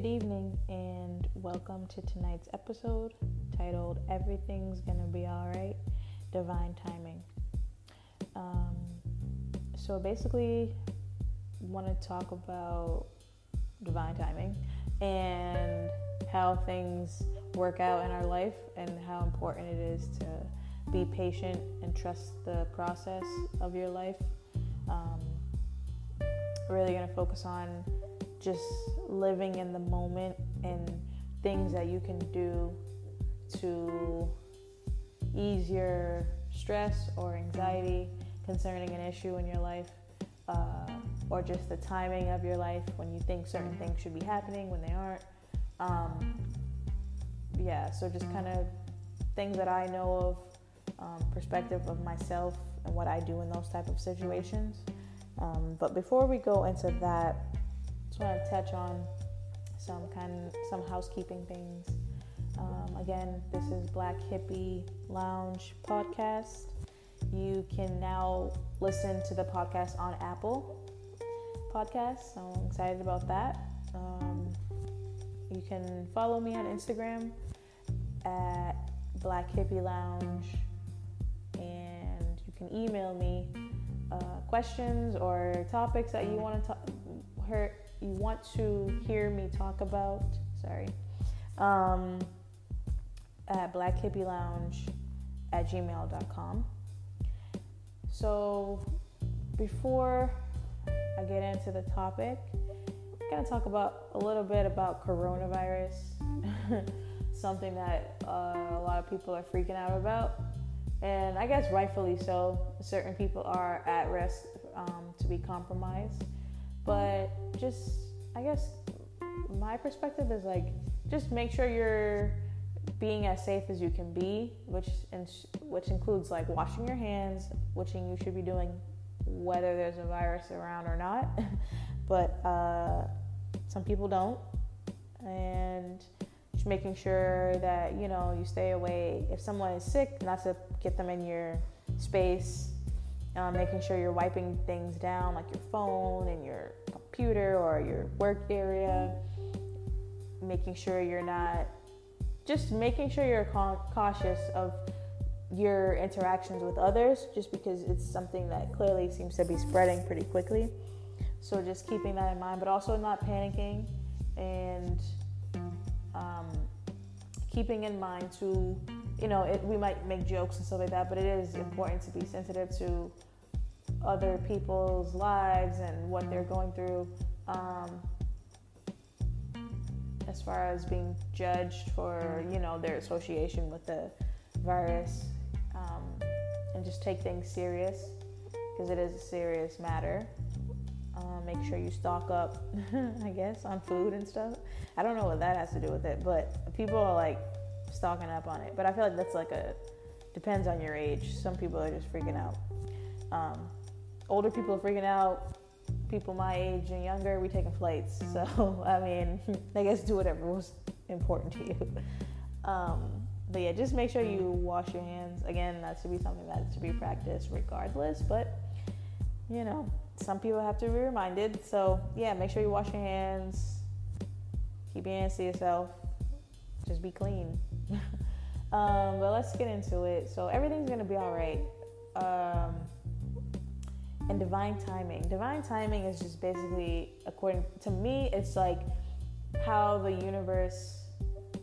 Good evening, and welcome to tonight's episode titled Everything's Gonna Be Alright Divine Timing. Um, so, basically, want to talk about divine timing and how things work out in our life and how important it is to be patient and trust the process of your life. Um, really going to focus on just living in the moment and things that you can do to ease your stress or anxiety concerning an issue in your life uh, or just the timing of your life when you think certain things should be happening when they aren't. Um, yeah so just kind of things that i know of um, perspective of myself and what i do in those type of situations. Um, but before we go into that want to touch on some kind some housekeeping things. Um, again, this is Black Hippie Lounge podcast. You can now listen to the podcast on Apple Podcasts. So I'm excited about that. Um, you can follow me on Instagram at Black Hippie Lounge, and you can email me uh, questions or topics that you want to talk you want to hear me talk about, sorry, um, at Black Hippie Lounge at gmail.com. So before I get into the topic, I'm gonna talk about a little bit about coronavirus, something that uh, a lot of people are freaking out about, and I guess rightfully so. Certain people are at risk um, to be compromised. But just, I guess, my perspective is like, just make sure you're being as safe as you can be, which which includes like washing your hands, which you should be doing whether there's a virus around or not. but uh, some people don't, and just making sure that you know you stay away. If someone is sick, not to get them in your space um, making sure you're wiping things down like your phone and your computer or your work area, making sure you're not just making sure you're cautious of your interactions with others just because it's something that clearly seems to be spreading pretty quickly. So just keeping that in mind, but also not panicking and um, keeping in mind to you know, it, we might make jokes and stuff like that, but it is important to be sensitive to other people's lives and what they're going through. Um, as far as being judged for, you know, their association with the virus, um, and just take things serious because it is a serious matter. Uh, make sure you stock up, I guess, on food and stuff. I don't know what that has to do with it, but people are like stocking up on it. But I feel like that's like a depends on your age. Some people are just freaking out. Um, older people are freaking out. People my age and younger, we taking flights. So I mean, I guess do whatever was important to you. Um, but yeah, just make sure you wash your hands. Again, that should be something that's to be practiced regardless. But you know, some people have to be reminded. So yeah, make sure you wash your hands. Keep your hands to yourself. Just be clean. um, but let's get into it. So everything's gonna be all right. Um, and divine timing. Divine timing is just basically, according to me, it's like how the universe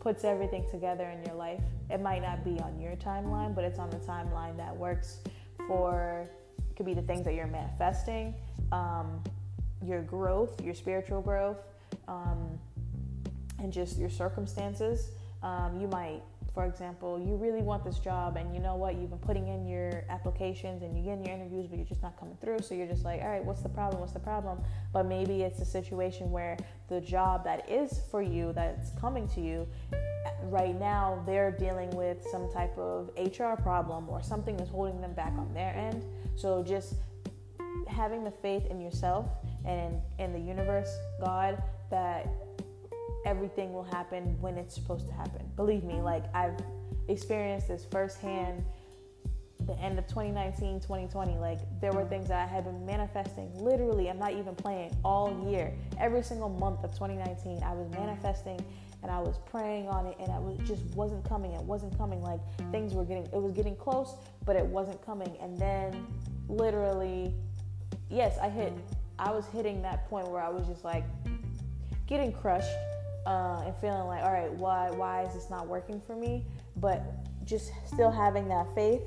puts everything together in your life. It might not be on your timeline, but it's on the timeline that works for. Could be the things that you're manifesting, um, your growth, your spiritual growth, um, and just your circumstances. Um, you might for example, you really want this job and you know what, you've been putting in your applications and you're getting your interviews, but you're just not coming through. So you're just like, all right, what's the problem? What's the problem? But maybe it's a situation where the job that is for you, that's coming to you, right now they're dealing with some type of HR problem or something that's holding them back on their end. So just having the faith in yourself and in, in the universe, God, that everything will happen when it's supposed to happen. Believe me, like I've experienced this firsthand the end of 2019, 2020. Like there were things that I had been manifesting literally, I'm not even playing all year. Every single month of 2019, I was manifesting and I was praying on it and I was just wasn't coming. It wasn't coming. Like things were getting it was getting close, but it wasn't coming. And then literally yes, I hit I was hitting that point where I was just like getting crushed uh, and feeling like, all right, why why is this not working for me? But just still having that faith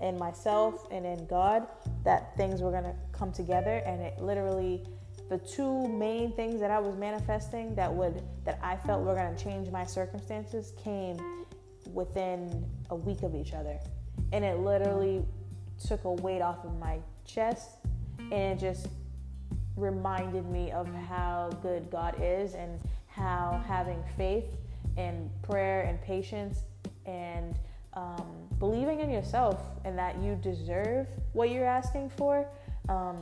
in myself and in God that things were gonna come together, and it literally the two main things that I was manifesting that would that I felt were gonna change my circumstances came within a week of each other, and it literally took a weight off of my chest, and it just reminded me of how good God is and how having faith and prayer and patience and um, believing in yourself and that you deserve what you're asking for um,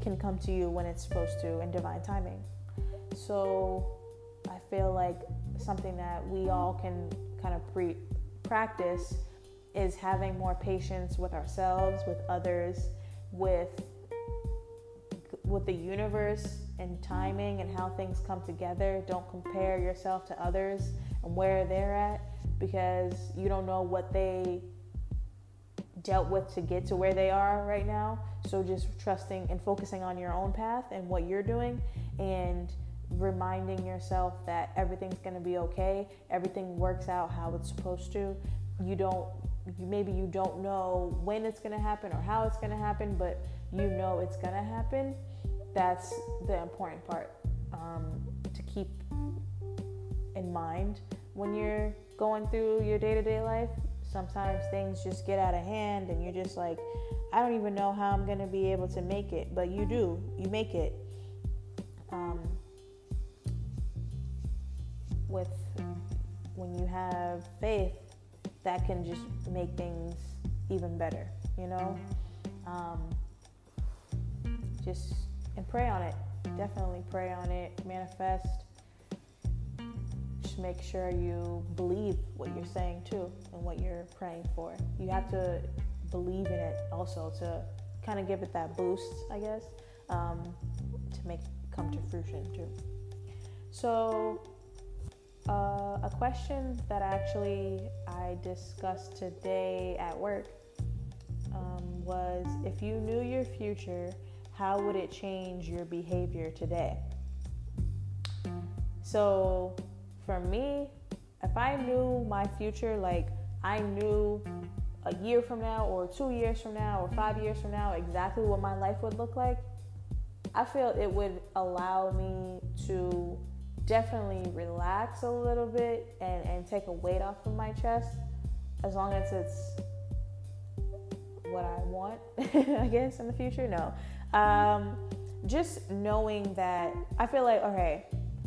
can come to you when it's supposed to in divine timing. So I feel like something that we all can kind of pre- practice is having more patience with ourselves, with others, with with the universe and timing and how things come together. Don't compare yourself to others and where they're at because you don't know what they dealt with to get to where they are right now. So just trusting and focusing on your own path and what you're doing and reminding yourself that everything's going to be okay. Everything works out how it's supposed to. You don't maybe you don't know when it's going to happen or how it's going to happen, but you know it's going to happen that's the important part um, to keep in mind when you're going through your day-to-day life. Sometimes things just get out of hand and you're just like i don't even know how i'm going to be able to make it but you do you make it. Um, with when you have faith that can just make things even better you know um, just and pray on it. Definitely pray on it, manifest. Just make sure you believe what you're saying too and what you're praying for. You have to believe in it also to kind of give it that boost, I guess, um, to make it come to fruition too. So, uh, a question that actually I discussed today at work um, was if you knew your future how would it change your behavior today? So, for me, if I knew my future, like I knew a year from now, or two years from now, or five years from now, exactly what my life would look like, I feel it would allow me to definitely relax a little bit and, and take a weight off of my chest as long as it's what I want, I guess, in the future. No. Um, just knowing that I feel like okay,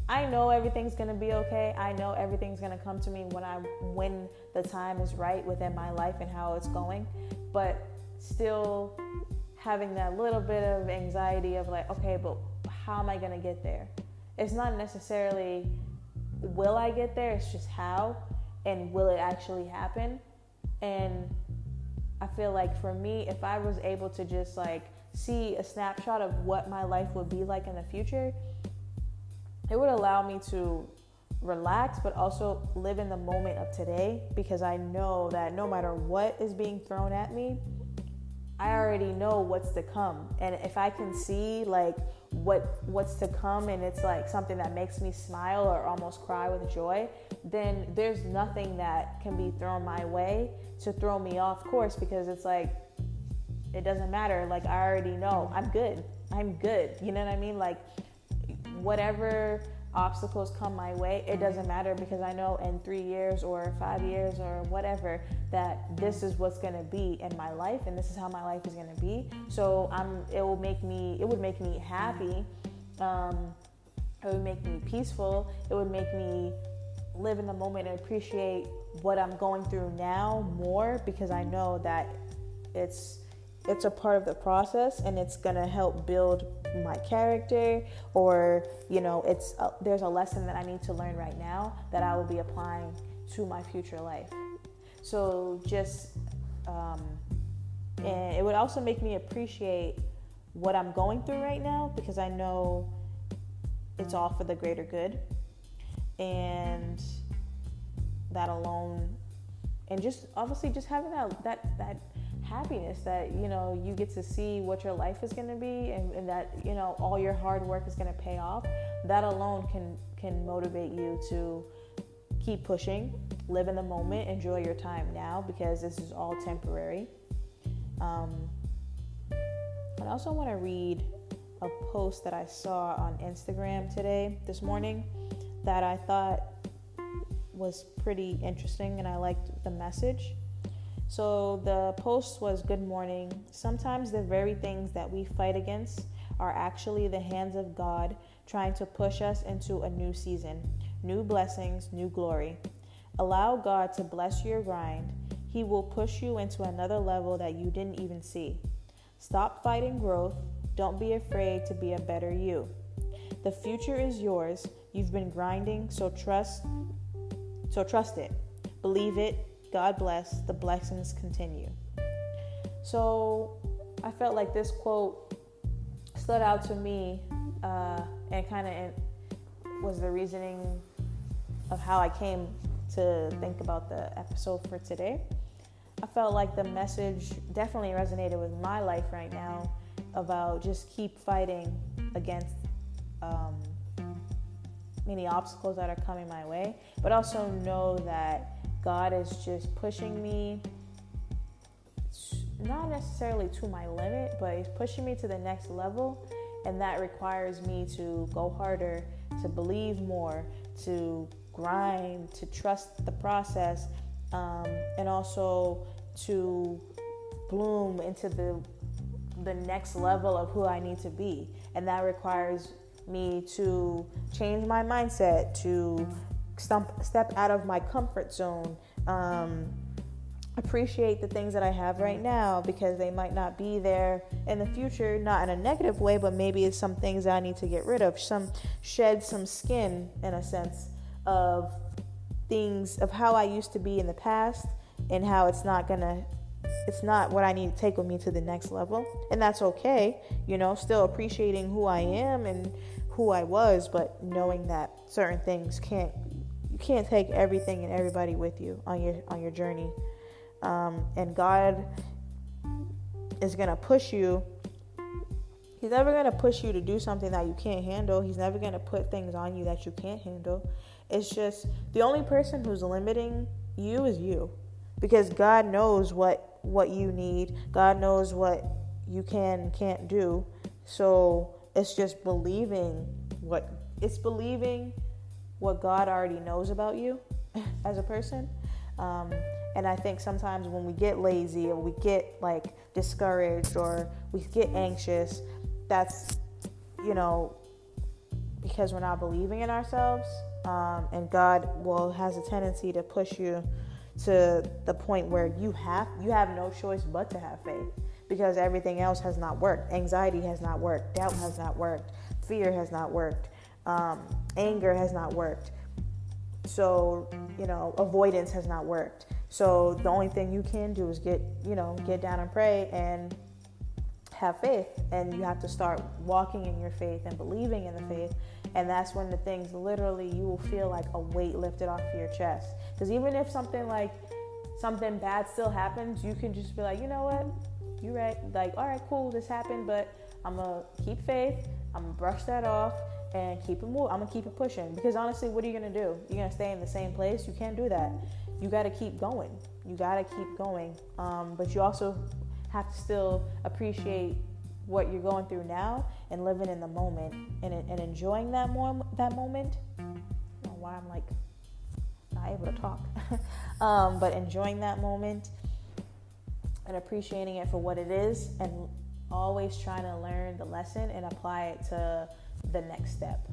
I know everything's gonna be okay. I know everything's gonna come to me when I when the time is right within my life and how it's going. But still having that little bit of anxiety of like, okay, but how am I gonna get there? It's not necessarily will I get there, it's just how and will it actually happen? And I feel like for me, if I was able to just like see a snapshot of what my life would be like in the future, it would allow me to relax but also live in the moment of today because I know that no matter what is being thrown at me, I already know what's to come. And if I can see like what what's to come and it's like something that makes me smile or almost cry with joy, then there's nothing that can be thrown my way to throw me off course because it's like it doesn't matter. Like I already know I'm good. I'm good. You know what I mean? Like whatever obstacles come my way, it doesn't matter because I know in three years or five years or whatever that this is what's gonna be in my life and this is how my life is gonna be. So I'm it will make me it would make me happy. Um, it would make me peaceful. It would make me live in the moment and appreciate what I'm going through now more because I know that it's it's a part of the process and it's gonna help build my character or you know it's a, there's a lesson that i need to learn right now that i will be applying to my future life. So just um, and it would also make me appreciate what i'm going through right now because i know it's all for the greater good. And that alone and just obviously just having that that that happiness that you know you get to see what your life is going to be and, and, that you know all your hard work is going to pay off. That alone can can motivate you to keep pushing live in the moment enjoy your time now because this is all temporary. Um, i also want to read a post that i saw on instagram today this morning that i thought was pretty interesting and i liked the message so the post was Good morning. Sometimes the very things that we fight against are actually the hands of God trying to push us into a new season, new blessings, new glory. Allow God to bless your grind. He will push you into another level that you didn't even see. Stop fighting growth. Don't be afraid to be a better you. The future is yours. You've been grinding, so trust so trust it. Believe it God bless, the blessings continue. So I felt like this quote stood out to me uh, and kind of was the reasoning of how I came to think about the episode for today. I felt like the message definitely resonated with my life right now about just keep fighting against um, many obstacles that are coming my way, but also know that God is just pushing me, not necessarily to my limit, but He's pushing me to the next level. And that requires me to go harder, to believe more, to grind, to trust the process, um, and also to bloom into the the next level of who I need to be. And that requires me to change my mindset, to stump, step out of my comfort zone, um, appreciate the things that I have right now because they might not be there in the future, not in a negative way, but maybe it's some things I need to get rid of, some shed some skin in a sense of things of how I used to be in the past and how it's not gonna it's not what I need to take with me to the next level. And that's okay, you know, still appreciating who I am and who I was, but knowing that certain things can't you can't take everything and everybody with you on your on your journey. Um, and God is gonna push you. He's never gonna push you to do something that you can't handle. He's never gonna put things on you that you can't handle. It's just the only person who's limiting you is you, because God knows what what you need. God knows what you can can't do. So it's just believing what it's believing what God already knows about you as a person. Um, and I think sometimes when we get lazy or we get like discouraged or we get anxious, that's, you know, because we're not believing in ourselves. Um, and God will has a tendency to push you to the point where you have you have no choice but to have faith because everything else has not worked. Anxiety has not worked. Doubt has not worked. Fear has not worked um, anger has not worked. So, you know, avoidance has not worked. So the only thing you can do is get, you know, get down and pray and have faith. And you have to start walking in your faith and believing in the faith. And that's when the things literally you will feel like a weight lifted off your chest. Because even if something like something bad still happens, you can just be like, you know what? You're right. Like, all right, cool, this happened, but I'm to keep faith. I'm to brush that off and keep it moving. I'm gonna keep it pushing because honestly, what are you gonna do? You're gonna stay in the same place? You can't do that. You gotta keep going. You gotta keep going. Um, but you also have to still appreciate what you're going through now and living in the moment and, and enjoying that that moment. why I'm like not able to talk, um, but enjoying that moment and appreciating it for what it is, and always trying to learn the lesson and apply it to the next step.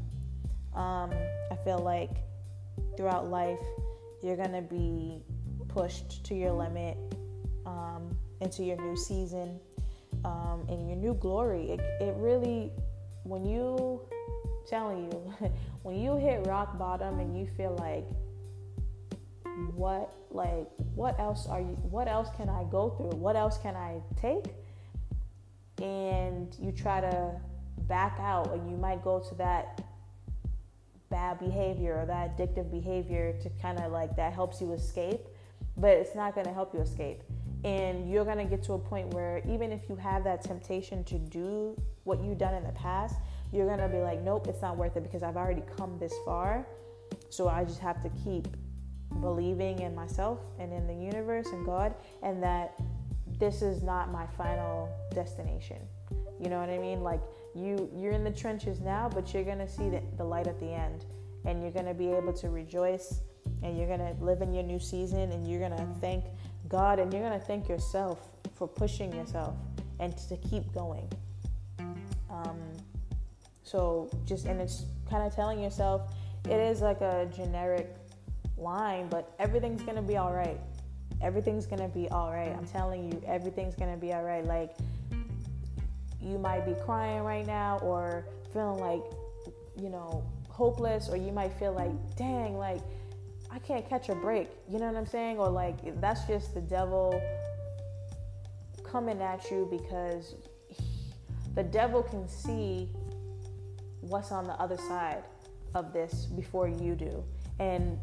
Um, I feel like throughout life, you're gonna be pushed to your limit um, into your new season um, and your new glory. It, it really, when you, telling you, when you hit rock bottom and you feel like, what, like, what else are you, what else can I go through? What else can I take? And you try to back out, and you might go to that bad behavior or that addictive behavior to kind of like that helps you escape, but it's not going to help you escape. And you're going to get to a point where even if you have that temptation to do what you've done in the past, you're going to be like, nope, it's not worth it because I've already come this far. So I just have to keep believing in myself and in the universe and God, and that this is not my final destination. You know what I mean? Like you you're in the trenches now, but you're going to see the, the light at the end and you're going to be able to rejoice and you're going to live in your new season and you're going to thank God and you're going to thank yourself for pushing yourself and to keep going. Um, so just and it's kind of telling yourself it is like a generic line, but everything's going to be all right. Everything's going to be all right. I'm telling you, everything's going to be all right. Like you might be crying right now or feeling like, you know, hopeless, or you might feel like, dang, like, I can't catch a break. You know what I'm saying? Or like, that's just the devil coming at you because the devil can see what's on the other side of this before you do. And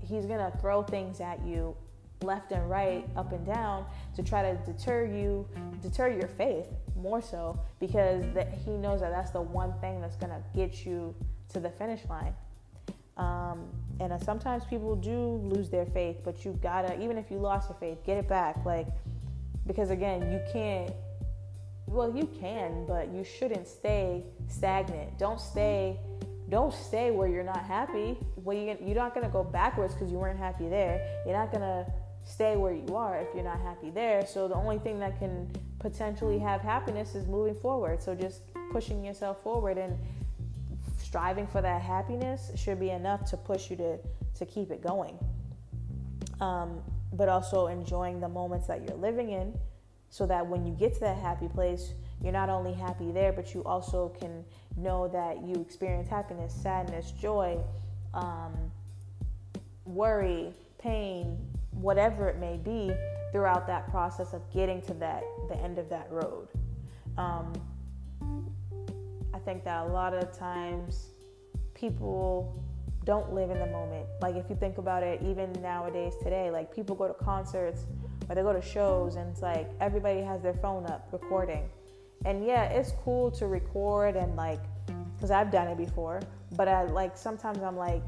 he's going to throw things at you left and right, up and down to try to deter you, deter your faith more so because that he knows that that's the one thing that's gonna get you to the finish line. Um, and uh, sometimes people do lose their faith, but you gotta, even if you lost your faith, get it back. Like, because again, you can't. Well, you can, but you shouldn't stay stagnant. Don't stay. Don't stay where you're not happy. Well, you, you're not gonna go backwards because you weren't happy there. You're not gonna stay where you are if you're not happy there. So the only thing that can potentially have happiness is moving forward. So just pushing yourself forward and striving for that happiness should be enough to push you to to keep it going. Um, but also enjoying the moments that you're living in, so that when you get to that happy place, you're not only happy there, but you also can know that you experience happiness, sadness, joy, um, worry, pain, whatever it may be throughout that process of getting to that the end of that road. Um, I think that a lot of times people don't live in the moment. Like if you think about it, even nowadays today, like people go to concerts or they go to shows and it's like everybody has their phone up recording. And yeah, it's cool to record and like, because I've done it before, but I like sometimes I'm like,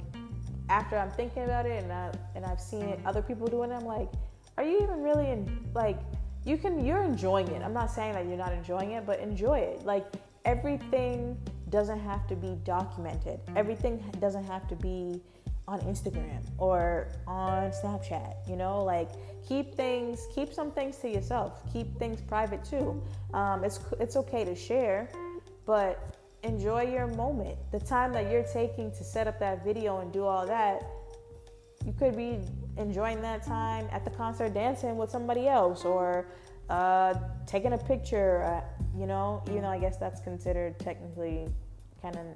after I'm thinking about it and I and I've seen other people doing it, I'm like, are you even really in like you can you're enjoying it. I'm not saying that you're not enjoying it, but enjoy it. Like everything doesn't have to be documented. Everything doesn't have to be on Instagram or on Snapchat, you know, like keep things, keep some things to yourself, keep things private too. Um, it's it's okay to share, but enjoy your moment. The time that you're taking to set up that video and do all that, you could be enjoying that time at the concert dancing with somebody else or uh, taking a picture, uh, you know, even though I guess that's considered technically kind of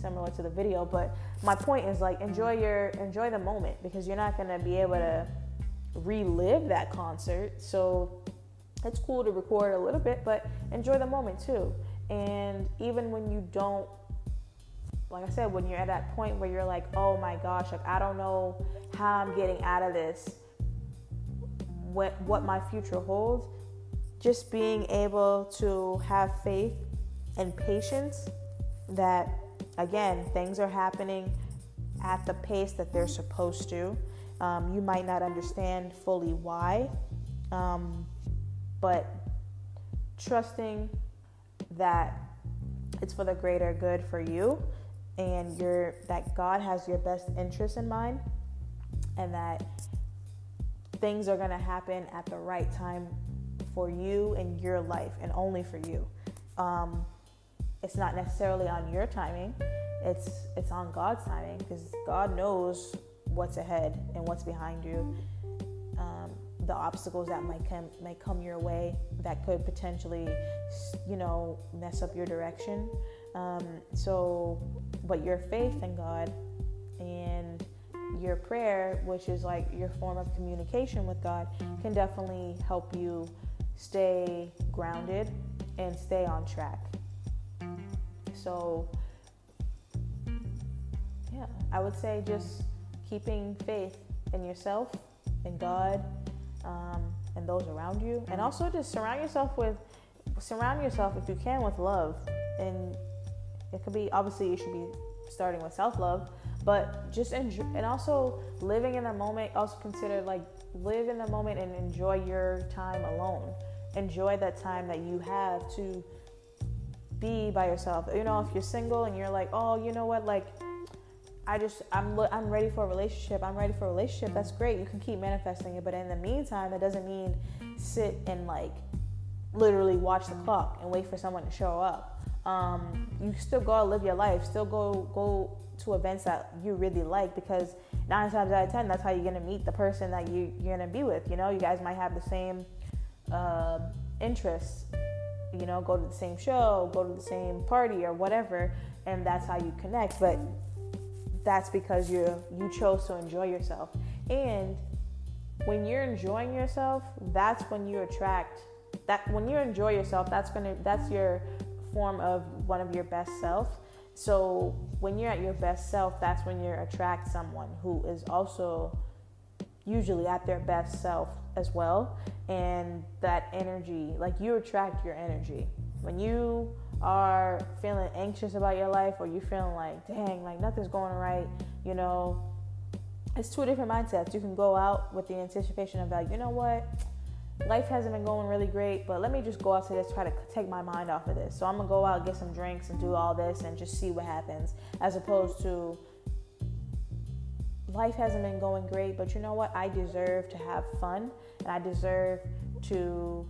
similar to the video, but my point is like enjoy your enjoy the moment because you're not to be able to relive that concert. So it's cool to record a little bit, but enjoy the moment too. And even when you don't, like I said, when you're at that point where you're like, oh my gosh, like I don't know how I'm getting out of this, what, what my future holds, just being able to have faith and patience that, again, things are happening at the pace that they're supposed to. Um, you might not understand fully why, um, but trusting that it's for the greater good for you and you're that God has your best interest in mind and that things are going to happen at the right time for you and your life and only for you. Um, it's not necessarily on your timing. It's it's on God's timing because God knows what's ahead and what's behind you. Um, the obstacles that might come might come your way that could potentially, you know, mess up your direction. Um, so, but your faith in God and your prayer, which is like your form of communication with God, can definitely help you stay grounded and stay on track. So, yeah, I would say just keeping faith in yourself, in God, um, and those around you, and also just surround yourself with surround yourself if you can with love, and it could be obviously you should be starting with self love, but just enjoy, and also living in the moment. Also consider like live in the moment and enjoy your time alone. Enjoy that time that you have to be by yourself. You know, if you're single and you're like, oh, you know what, like I just I'm I'm ready for a relationship. I'm ready for a relationship. That's great. You can keep manifesting it, but in the meantime, that doesn't mean sit and like literally watch the clock and wait for someone to show up. Um, you still go live your life. Still go go to events that you really like because nine times out of ten, that's how you're gonna meet the person that you you're gonna be with. You know, you guys might have the same uh, interests. You know, go to the same show, go to the same party or whatever, and that's how you connect. But that's because you you chose to enjoy yourself. And when you're enjoying yourself, that's when you attract that when you enjoy yourself, that's gonna that's your form of one of your best self. So when you're at your best self, that's when you attract someone who is also usually at their best self as well. And that energy, like you attract your energy. When you are feeling anxious about your life or you're feeling like, dang, like nothing's going right, you know, it's two different mindsets. You can go out with the anticipation of like, you know what, life hasn't been going really great, but let me just go out to this, try to take my mind off of this. So I'm gonna go out, get some drinks, and do all this, and just see what happens, as opposed to life hasn't been going great, but you know what, I deserve to have fun, and I deserve to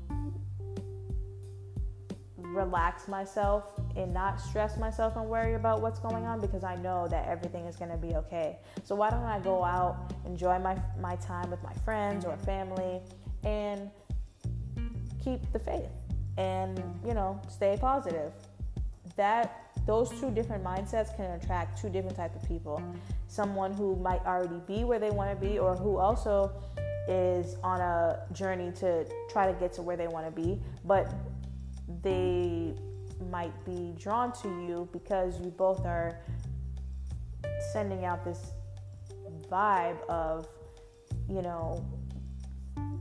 relax myself and not stress myself and worry about what's going on because I know that everything is going to be okay. So why don't I go out, enjoy my my time with my friends or family and keep the faith and, you know, stay positive. That those two different mindsets can attract two different types of people. Someone who might already be where they want to be or who also is on a journey to try to get to where they want to be, but they might be drawn to you because you both are sending out this vibe of, you know,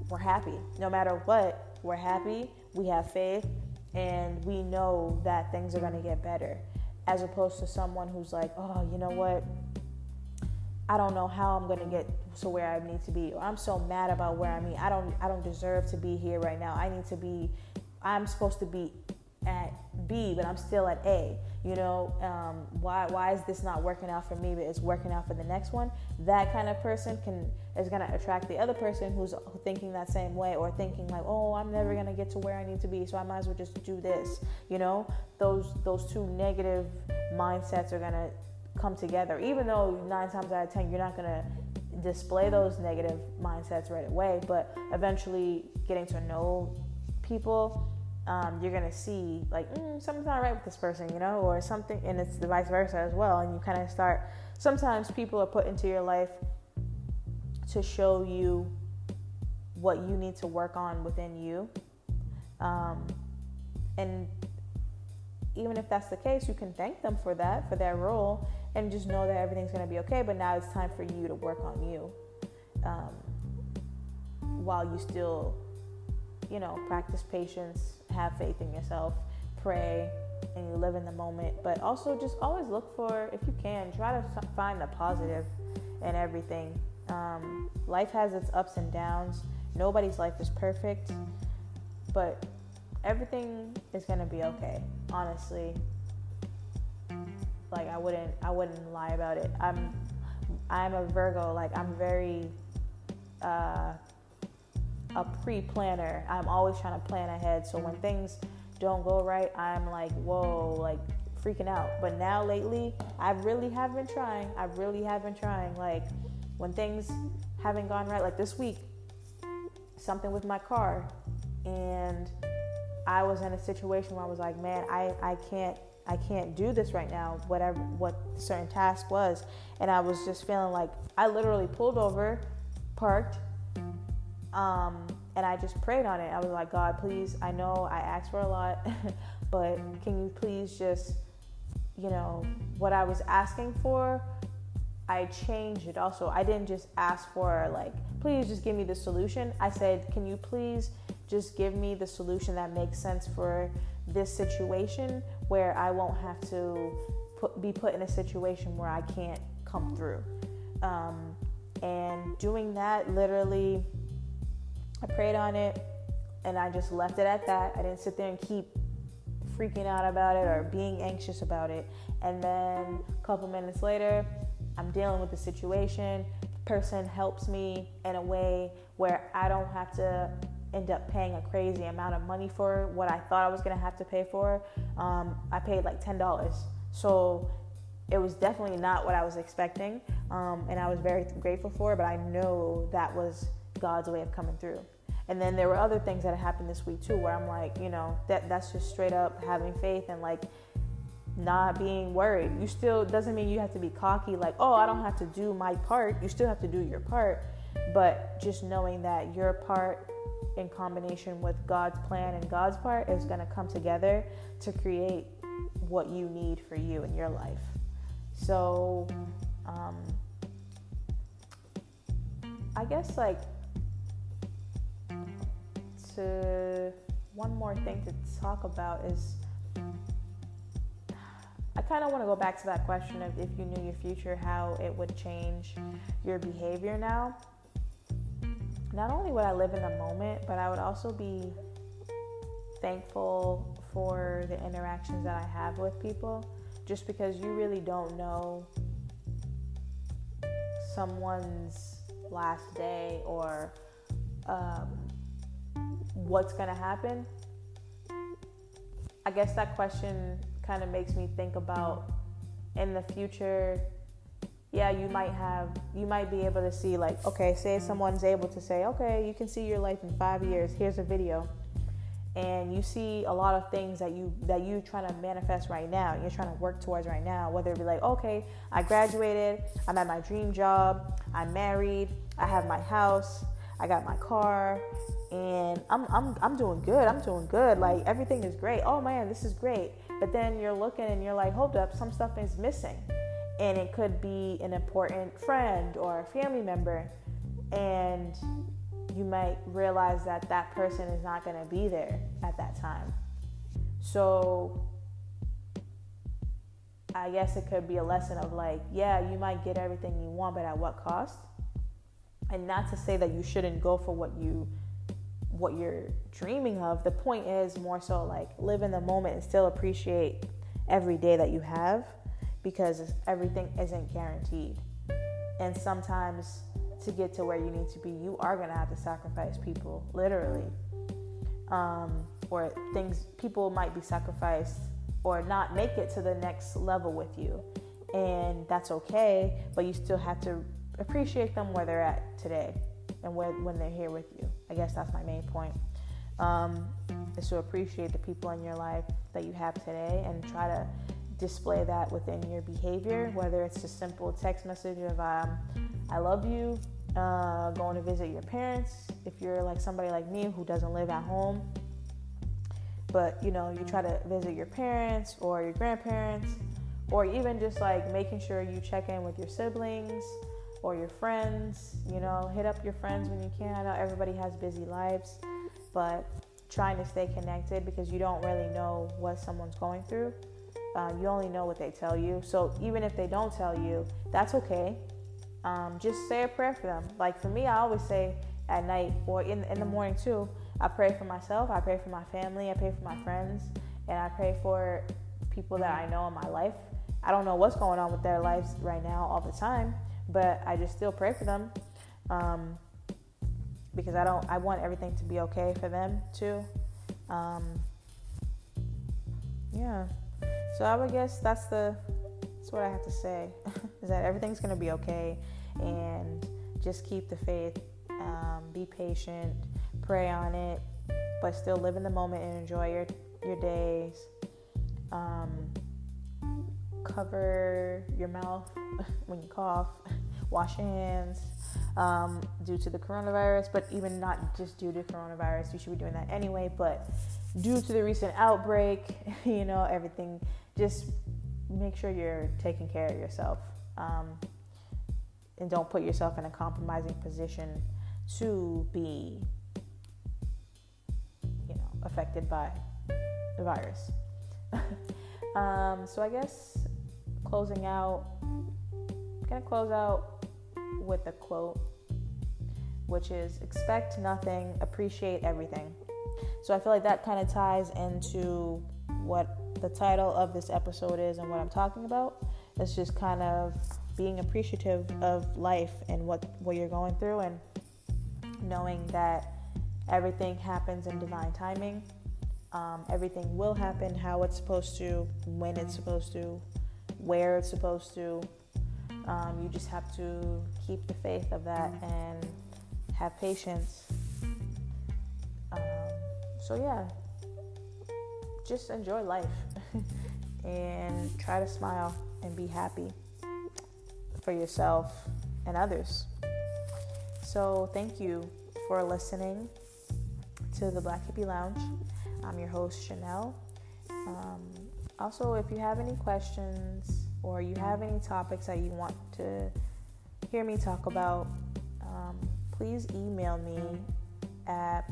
we're happy. No matter what, we're happy, we have faith, and we know that things are going to get better. As opposed to someone who's like, oh, you know what? I don't know how I'm going to get to where I need to be. Or I'm so mad about where I'm. I don't. I don't deserve to be here right now. I need to be I'm supposed to be at B, but I'm still at A. You know, um, why why is this not working out for me, but it's working out for the next one? That kind of person can is gonna attract the other person who's thinking that same way or thinking like, oh, I'm never gonna get to where I need to be, so I might as well just do this. You know, those those two negative mindsets are gonna come together. Even though nine times out of ten you're not gonna display those negative mindsets right away, but eventually getting to know people um, you're gonna see like mm, something's not right with this person, you know, or something, and it's the vice versa as well. And you kind of start. Sometimes people are put into your life to show you what you need to work on within you, um, and even if that's the case, you can thank them for that, for their role, and just know that everything's gonna be okay. But now it's time for you to work on you, um, while you still, you know, practice patience have faith in yourself, pray, and you live in the moment. But also, just always look for, if you can, try to find the positive in everything. Um, life has its ups and downs. Nobody's life is perfect, but everything is gonna be okay. Honestly, like I wouldn't I wouldn't lie about it. I'm I'm a Virgo. Like I'm very uh, a pre-planner. I'm always trying to plan ahead. So when mm-hmm. things don't go right, I'm like, whoa, like freaking out. But now lately, I really have been trying. I really have been trying. Like when things haven't gone right, like this week, something with my car, and I was in a situation where I was like, man, I, I can't I can't do this right now, whatever what certain task was. And I was just feeling like I literally pulled over, parked, um, and I just prayed on it. I was like, God, please, I know I asked for a lot, but can you please just, you know, what I was asking for, I changed it also. I didn't just ask for, like, please just give me the solution. I said, can you please just give me the solution that makes sense for this situation where I won't have to put, be put in a situation where I can't come through. Um, and doing that, literally, I prayed on it and I just left it at that. I didn't sit there and keep freaking out about it or being anxious about it. And then a couple minutes later, I'm dealing with the situation. The person helps me in a way where I don't have to end up paying a crazy amount of money for what I thought I was gonna have to pay for. Um, I paid like ten dollars, so it was definitely not what I was expecting, um, and I was very grateful for it. But I know that was God's way of coming through. And then there were other things that happened this week too, where I'm like, you know, that that's just straight up having faith and like not being worried. You still doesn't mean you have to be cocky, like, oh, I don't have to do my part. You still have to do your part, but just knowing that your part in combination with God's plan and God's part is going to come together to create what you need for you in your life. So, um, I guess like to one more thing to talk about is I kind of want to go back to that question of if you knew your future, how it would change your behavior now. Not only would I live in the moment, but I would also be thankful for the interactions that I have with people just because you really don't know someone's last day or um, what's going to happen. I guess that question kind of makes me think about in the future yeah, you might have, you might be able to see, like, okay, say someone's able to say, okay, you can see your life in five years. Here's a video, and you see a lot of things that you that you trying to manifest right now. You're trying to work towards right now. Whether it be like, okay, I graduated, I'm at my dream job, I'm married, I have my house, I got my car, and I'm I'm I'm doing good. I'm doing good. Like everything is great. Oh man, this is great. But then you're looking and you're like, hold up, some stuff is missing and it could be an important friend or family member and you might realize that that person is not going to be there at that time so i guess it could be a lesson of like yeah you might get everything you want but at what cost and not to say that you shouldn't go for what you what you're dreaming of the point is more so like live in the moment and still appreciate every day that you have because everything isn't guaranteed. And sometimes to get to where you need to be, you are going to have to sacrifice people, literally. Um, or things, people might be sacrificed or not make it to the next level with you. And that's okay, but you still have to appreciate them where they're at today and when they're here with you. I guess that's my main point. Um, is to appreciate the people in your life that you have today and try to display that within your behavior, whether it's a simple text message of um, "I love you," uh, going to visit your parents. If you're like somebody like me who doesn't live at home, but you know you try to visit your parents or your grandparents, or even just like making sure you check in with your siblings or your friends. You know, hit up your friends when you can. I know everybody has busy lives, but trying to stay connected because you don't really know what someone's going through. Uh, you only know what they tell you. So even if they don't tell you, that's okay. Um, just say a prayer for them. Like for me, I always say at night or in, in the morning too, I pray for myself, I pray for my family, I pray for my friends, and I pray for people that I know in my life. I don't know what's going on with their lives right now all the time, but I just still pray for them. Um, because I don't I want everything to be okay for them too. Um, yeah. So I would guess that's the that's what I have to say is that everything's gonna be okay and just keep the faith, um, be patient, pray on it, but still live in the moment and enjoy your your days. Um, cover your mouth when you cough, wash your hands um, due to the coronavirus, but even not just due to coronavirus, you should be doing that anyway. But due to the recent outbreak, you know, everything, just make sure you're taking care of yourself. Um, and don't put yourself in a compromising position to be, you know, affected by the virus. um, so I guess closing out, I'm gonna close out with a quote, which is expect nothing, appreciate everything. So I feel like that kind of ties into what the title of this episode is and what I'm talking about. It's just kind of being appreciative of life and what, what you're going through and knowing that everything happens in divine timing. Um, everything will happen how it's supposed to, when it's supposed to, where it's supposed to. Um, you just have to keep the faith of that and have patience. Um, so, yeah, just enjoy life and try to smile and be happy for yourself and others. So, thank you for listening to the Black Hippie Lounge. I'm your host, Chanel. Um, also, if you have any questions or you have any topics that you want to hear me talk about, um, please email me at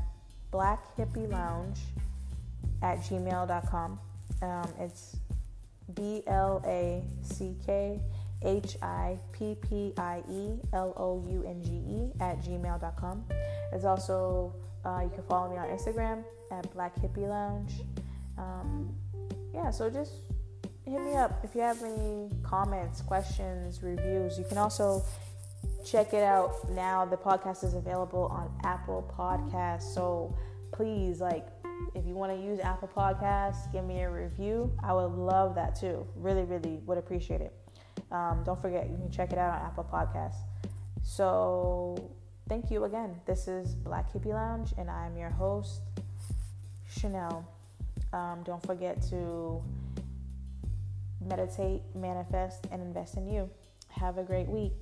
blackhippielounge at gmail.com. Um, it's B L A C K H I P P I E L O U N G E at gmail.com. It's also, uh, you can follow me on Instagram at Black Hippie Lounge. Um, yeah, so just hit me up if you have any comments, questions, reviews. You can also check it out now. The podcast is available on Apple Podcasts. So please, like, if you want to use Apple Podcasts, give me a review. I would love that too. Really, really would appreciate it. Um, don't forget, you can check it out on Apple Podcasts. So, thank you again. This is Black Hippie Lounge, and I'm your host, Chanel. Um, don't forget to meditate, manifest, and invest in you. Have a great week.